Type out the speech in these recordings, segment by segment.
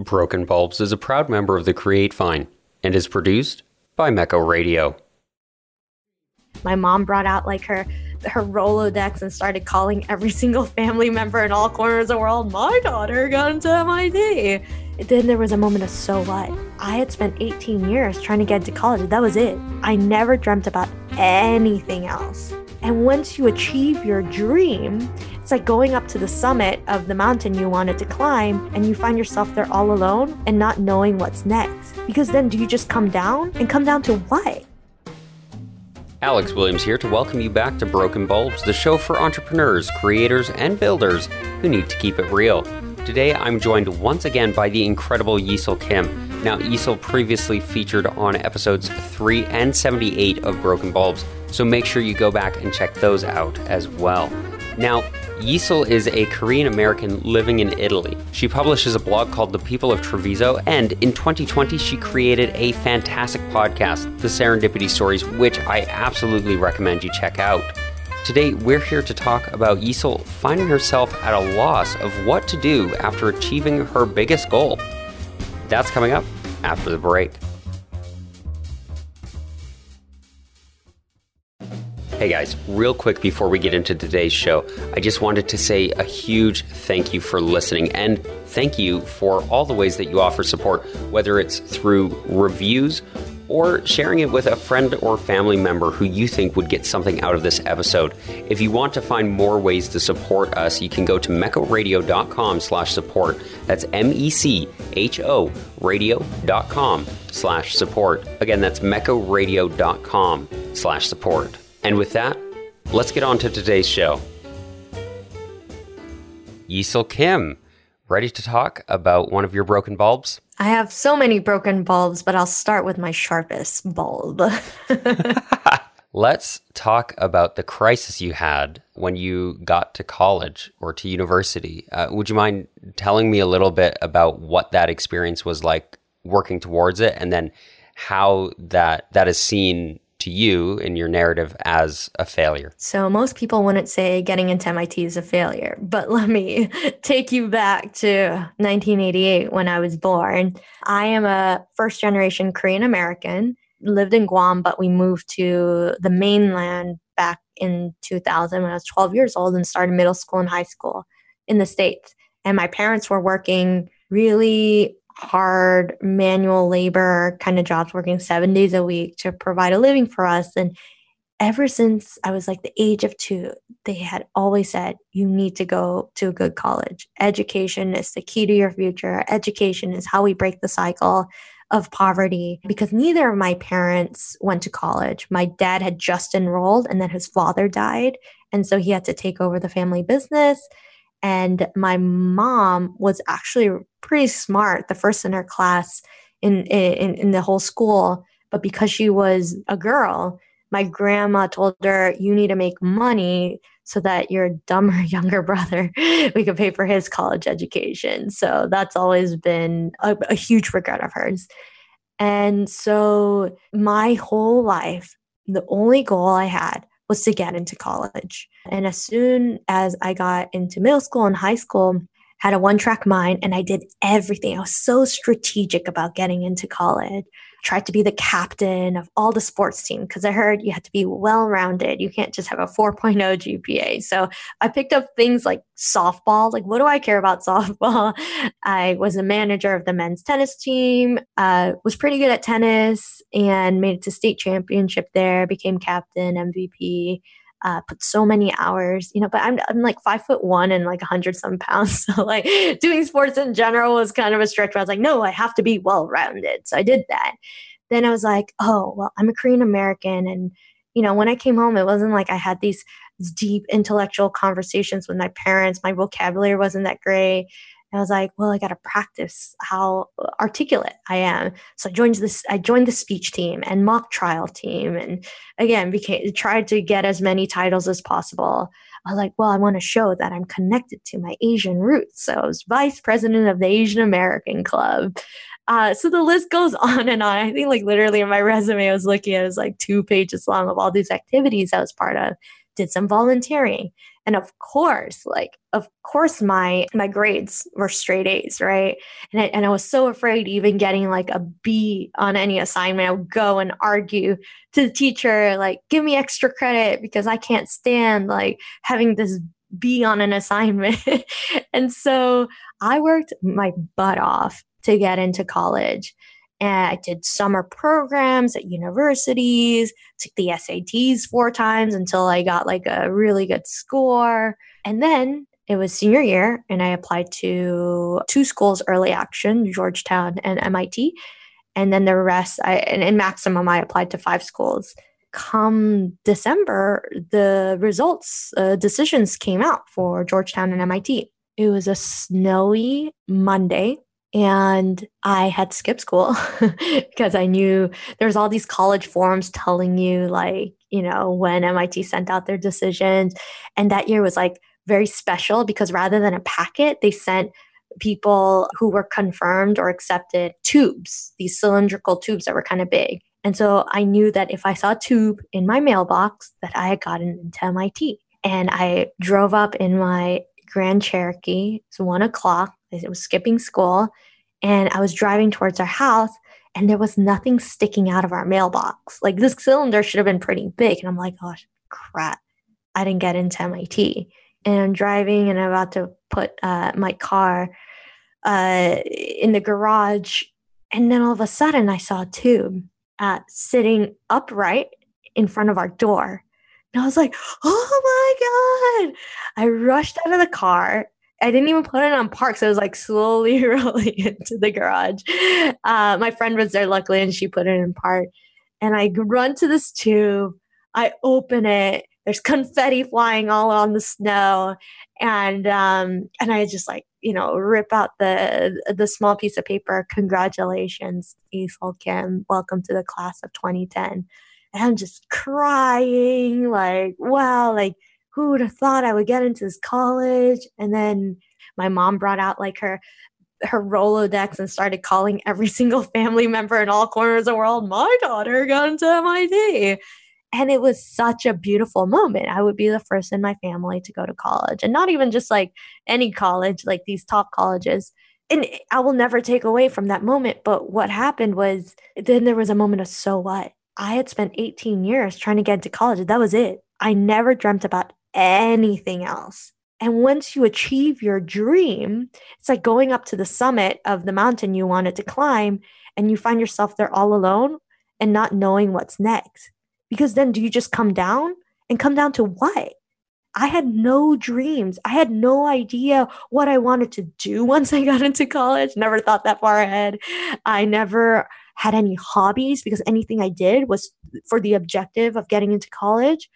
Broken Bulbs is a proud member of the Create Fine and is produced by Mecho Radio. My mom brought out like her her Rolodex and started calling every single family member in all corners of the world. My daughter got into MIT. Then there was a moment of so what? I had spent 18 years trying to get into college. That was it. I never dreamt about anything else. And once you achieve your dream, it's like going up to the summit of the mountain you wanted to climb and you find yourself there all alone and not knowing what's next. Because then do you just come down? And come down to what? Alex Williams here to welcome you back to Broken Bulbs, the show for entrepreneurs, creators, and builders who need to keep it real. Today I'm joined once again by the incredible Yisel Kim. Now, Yisel previously featured on episodes 3 and 78 of Broken Bulbs, so make sure you go back and check those out as well. Now, Yesil is a Korean American living in Italy. She publishes a blog called The People of Treviso, and in 2020, she created a fantastic podcast, The Serendipity Stories, which I absolutely recommend you check out. Today, we're here to talk about Yesil finding herself at a loss of what to do after achieving her biggest goal. That's coming up after the break. Hey guys, real quick before we get into today's show, I just wanted to say a huge thank you for listening and thank you for all the ways that you offer support, whether it's through reviews or sharing it with a friend or family member who you think would get something out of this episode. If you want to find more ways to support us, you can go to mechoradio.com slash support. That's M-E-C-H-O radio.com slash support. Again, that's mechoradio.com slash support. And with that, let's get on to today's show. Yesil Kim, ready to talk about one of your broken bulbs? I have so many broken bulbs, but I'll start with my sharpest bulb. Let's talk about the crisis you had when you got to college or to university. Uh, would you mind telling me a little bit about what that experience was like working towards it and then how that that is seen to you in your narrative as a failure? So, most people wouldn't say getting into MIT is a failure, but let me take you back to 1988 when I was born. I am a first generation Korean American, lived in Guam, but we moved to the mainland back in 2000 when I was 12 years old and started middle school and high school in the States. And my parents were working really hard manual labor kind of jobs, working seven days a week to provide a living for us. And ever since I was like the age of two, they had always said, you need to go to a good college. Education is the key to your future. Education is how we break the cycle of poverty because neither of my parents went to college. My dad had just enrolled and then his father died. And so he had to take over the family business. And my mom was actually pretty smart, the first in her class in, in, in the whole school. But because she was a girl, my grandma told her, You need to make money so that your dumber younger brother, we could pay for his college education. So that's always been a, a huge regret of hers. And so my whole life, the only goal I had was to get into college. And as soon as I got into middle school and high school, had a one track mind and I did everything. I was so strategic about getting into college. Tried to be the captain of all the sports team because I heard you had to be well rounded. You can't just have a 4.0 GPA. So I picked up things like softball. Like, what do I care about softball? I was a manager of the men's tennis team, uh, was pretty good at tennis and made it to state championship there, became captain, MVP uh, put so many hours, you know, but I'm, I'm like five foot one and like a hundred some pounds. So like doing sports in general was kind of a stretch I was like, no, I have to be well rounded. So I did that. Then I was like, oh, well, I'm a Korean American. And, you know, when I came home, it wasn't like I had these deep intellectual conversations with my parents. My vocabulary wasn't that great. I was like, well, I got to practice how articulate I am. So I joined this, I joined the speech team and mock trial team. And again, became, tried to get as many titles as possible. I was like, well, I want to show that I'm connected to my Asian roots. So I was vice president of the Asian American Club. Uh, so the list goes on and on. I think like literally in my resume, I was looking at it was like two pages long of all these activities I was part of. Did some volunteering and of course like of course my my grades were straight a's right? And I, and I was so afraid even getting like a b on any assignment. I would go and argue to the teacher like give me extra credit because i can't stand like having this b on an assignment. And so i worked my butt off to get into college and I did summer programs at universities, took the SATs four times until I got like a really good score. And then it was senior year, and I applied to two schools early action, Georgetown and MIT. And then the rest, I, and in maximum, I applied to five schools. Come December, the results, uh, decisions came out for Georgetown and MIT. It was a snowy Monday and I had skipped school because I knew there's all these college forums telling you like, you know, when MIT sent out their decisions. And that year was like very special because rather than a packet, they sent people who were confirmed or accepted tubes, these cylindrical tubes that were kind of big. And so I knew that if I saw a tube in my mailbox that I had gotten into MIT. And I drove up in my Grand Cherokee. It's one o'clock. It was skipping school. And I was driving towards our house and there was nothing sticking out of our mailbox. Like this cylinder should have been pretty big. And I'm like, gosh, crap. I didn't get into MIT. And I'm driving and I'm about to put uh, my car uh, in the garage. And then all of a sudden I saw a tube uh, sitting upright in front of our door. And I was like, oh my God. I rushed out of the car. I didn't even put it on park. So it was like slowly rolling into the garage. Uh, my friend was there luckily and she put it in park. And I run to this tube. I open it. There's confetti flying all on the snow. And um, and I just like, you know, rip out the the small piece of paper. Congratulations, Isol Kim. Welcome to the class of 2010 and I'm just crying, like, wow, like, who would have thought I would get into this college? And then my mom brought out like her her Rolodex and started calling every single family member in all corners of the world, my daughter got into MIT. And it was such a beautiful moment. I would be the first in my family to go to college and not even just like any college, like these top colleges. And I will never take away from that moment. But what happened was then there was a moment of so what? I had spent 18 years trying to get into college. That was it. I never dreamt about anything else. And once you achieve your dream, it's like going up to the summit of the mountain you wanted to climb, and you find yourself there all alone and not knowing what's next. Because then do you just come down and come down to what? I had no dreams. I had no idea what I wanted to do once I got into college. Never thought that far ahead. I never had any hobbies because anything I did was for the objective of getting into college.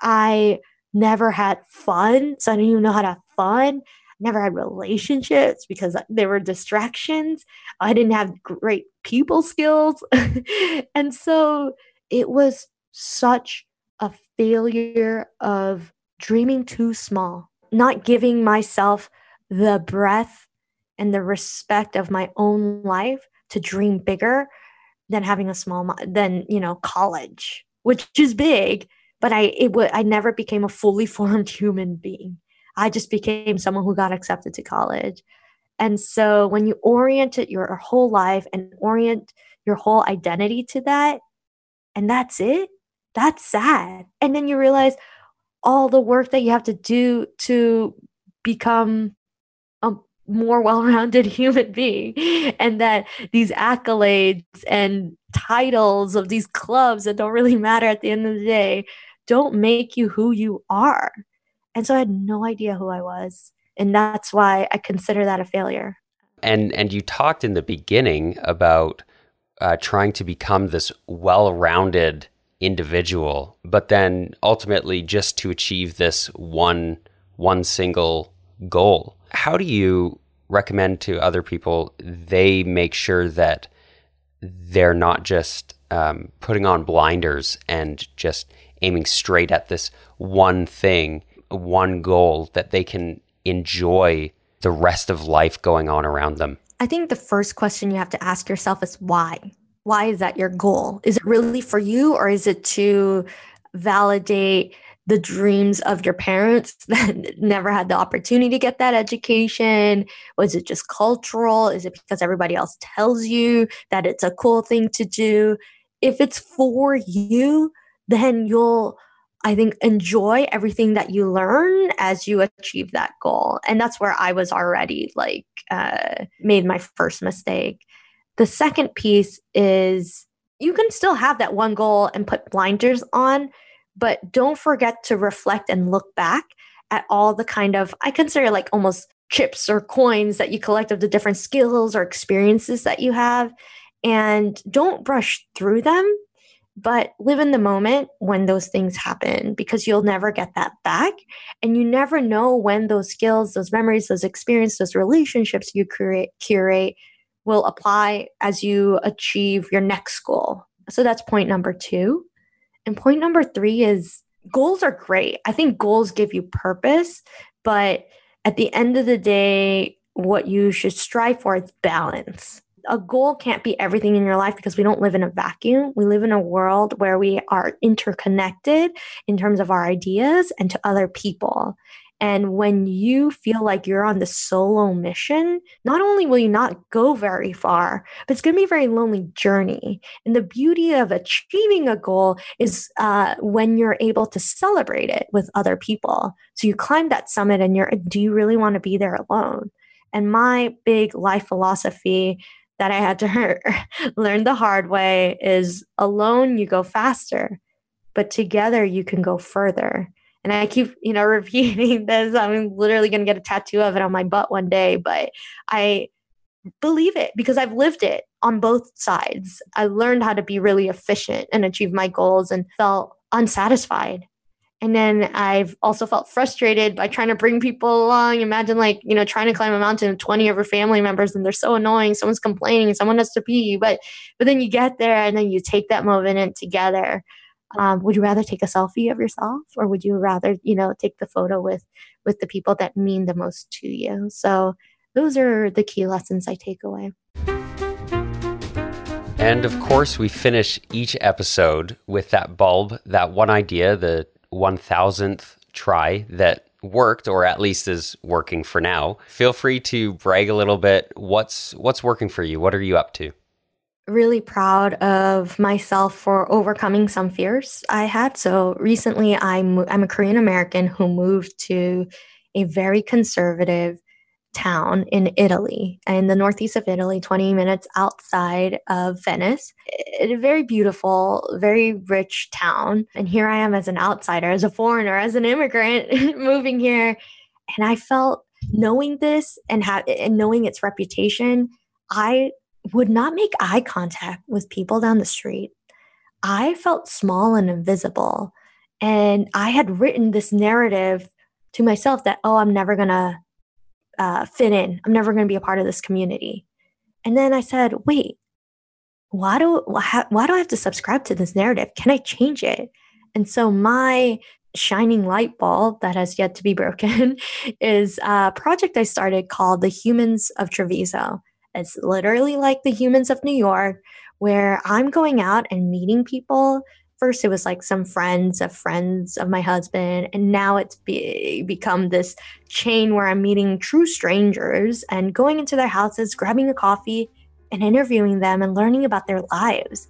I never had fun, so I didn't even know how to have fun. Never had relationships because there were distractions. I didn't have great people skills. and so it was such a failure of dreaming too small, not giving myself the breath and the respect of my own life to dream bigger than having a small than you know college which is big but i it would i never became a fully formed human being. I just became someone who got accepted to college. And so when you orient it your whole life and orient your whole identity to that and that's it that's sad. And then you realize all the work that you have to do to become a more well-rounded human being and that these accolades and titles of these clubs that don't really matter at the end of the day don't make you who you are. And so i had no idea who i was. And that's why i consider that a failure. And and you talked in the beginning about uh, trying to become this well-rounded individual but then ultimately just to achieve this one one single goal. How do you recommend to other people they make sure that they're not just um, putting on blinders and just aiming straight at this one thing, one goal that they can enjoy the rest of life going on around them? I think the first question you have to ask yourself is why? Why is that your goal? Is it really for you or is it to validate the dreams of your parents that never had the opportunity to get that education? Was it just cultural? Is it because everybody else tells you that it's a cool thing to do? If it's for you, then you'll I think enjoy everything that you learn as you achieve that goal. And that's where I was already like uh, made my first mistake. The second piece is you can still have that one goal and put blinders on, but don't forget to reflect and look back at all the kind of, I consider like almost chips or coins that you collect of the different skills or experiences that you have. And don't brush through them but live in the moment when those things happen because you'll never get that back. And you never know when those skills those memories those experiences those relationships you create curate will apply as you achieve your next goal. So that's point number two. And point number three is goals are great. I think goals give you purpose but at the end of the day what you should strive for is balance a goal can't be everything in your life because we don't live in a vacuum. We live in a world where we are interconnected in terms of our ideas and to other people. And when you feel like you're on the solo mission, not only will you not go very far, but it's going to be a very lonely journey. And the beauty of achieving a goal is uh, when you're able to celebrate it with other people. So you climb that summit and you're, do you really want to be there alone? And my big life philosophy that I had to learn the hard way is alone you go faster, but together you can go further. And I keep, you know, repeating this. I'm literally going to get a tattoo of it on my butt one day, but I believe it because I've lived it on both sides. I learned how to be really efficient and achieve my goals and felt unsatisfied and then I've also felt frustrated by trying to bring people along. Imagine like, you know, trying to climb a mountain with 20 of your family members and they're so annoying. Someone's complaining, someone has to pee. But but then you get there and then you take that moment together. Um, would you rather take a selfie of yourself or would you rather, you know, take the photo with with the people that mean the most to you? So those are the key lessons I take away. And of course, we finish each episode with that bulb, that one idea, the 1000th try that worked or at least is working for now. Feel free to brag a little bit. What's what's working for you? What are you up to? Really proud of myself for overcoming some fears I had. So recently I'm I'm a Korean American who moved to a very conservative town in Italy, in the northeast of Italy, 20 minutes outside of Venice. A very beautiful, very rich town. And here I am as an outsider, as a foreigner, as an immigrant moving here. And I felt knowing this and, ha- and knowing its reputation, I would not make eye contact with people down the street. I felt small and invisible. And I had written this narrative to myself that, oh, I'm never going to uh, fit in. I'm never going to be a part of this community. And then I said, wait, why do why, why do I have to subscribe to this narrative? Can I change it? And so my shining light bulb that has yet to be broken is a project I started called the Humans of Treviso. It's literally like the Humans of New York, where I'm going out and meeting people first it was like some friends of friends of my husband and now it's be- become this chain where i'm meeting true strangers and going into their houses grabbing a coffee and interviewing them and learning about their lives.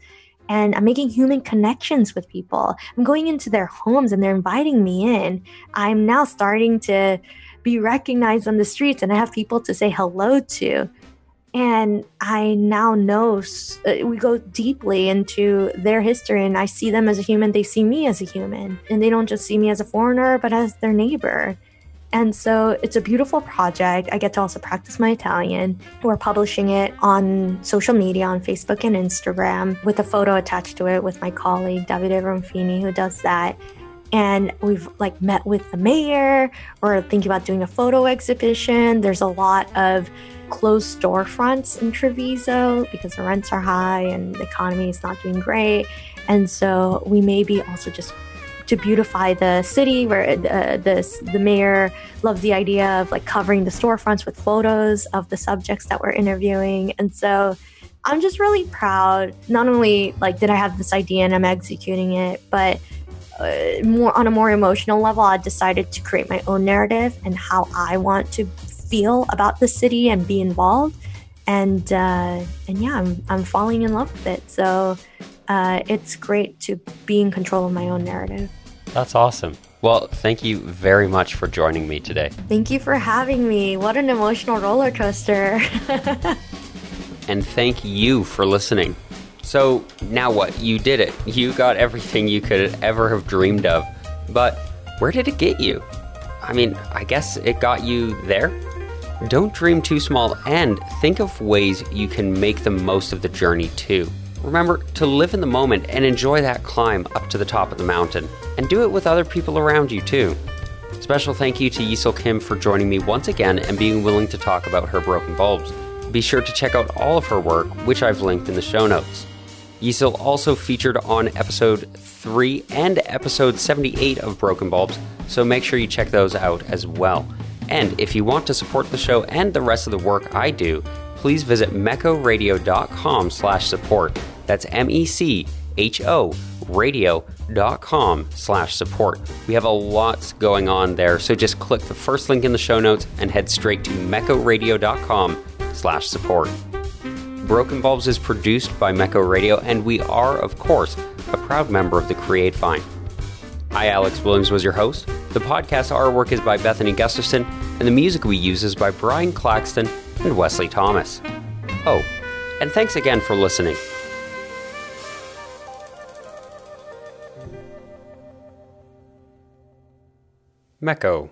And i'm making human connections with people. I'm going into their homes and they're inviting me in. I'm now starting to be recognized on the streets and i have people to say hello to and I now know uh, we go deeply into their history, and I see them as a human. They see me as a human, and they don't just see me as a foreigner, but as their neighbor. And so it's a beautiful project. I get to also practice my Italian. We're publishing it on social media on Facebook and Instagram with a photo attached to it with my colleague Davide Ronfini, who does that and we've like met with the mayor we're thinking about doing a photo exhibition there's a lot of closed storefronts in treviso because the rents are high and the economy is not doing great. And so we may be also just to beautify the city where uh, this the mayor loves the idea of like covering the storefronts with photos of the subjects that we're interviewing. And so i'm just really proud. Not only like did i have this idea and i'm executing it but uh, more on a more emotional level, I decided to create my own narrative and how I want to feel about the city and be involved. And uh, and yeah, I'm I'm falling in love with it. So uh, it's great to be in control of my own narrative. That's awesome. Well, thank you very much for joining me today. Thank you for having me. What an emotional roller coaster. and thank you for listening. So, now what? You did it. You got everything you could ever have dreamed of. But where did it get you? I mean, I guess it got you there? Don't dream too small and think of ways you can make the most of the journey too. Remember to live in the moment and enjoy that climb up to the top of the mountain, and do it with other people around you too. Special thank you to Yisel Kim for joining me once again and being willing to talk about her broken bulbs. Be sure to check out all of her work, which I've linked in the show notes. Yisel also featured on episode 3 and episode 78 of Broken Bulbs, so make sure you check those out as well. And if you want to support the show and the rest of the work I do, please visit mechoradio.com slash support. That's M-E-C-H-O radio.com slash support. We have a lot going on there, so just click the first link in the show notes and head straight to mechoradio.com slash support. Broken Bulbs is produced by Mecho Radio, and we are, of course, a proud member of the Create Fine. I, Alex Williams, was your host. The podcast artwork is by Bethany Gusterson, and the music we use is by Brian Claxton and Wesley Thomas. Oh, and thanks again for listening. Mecho.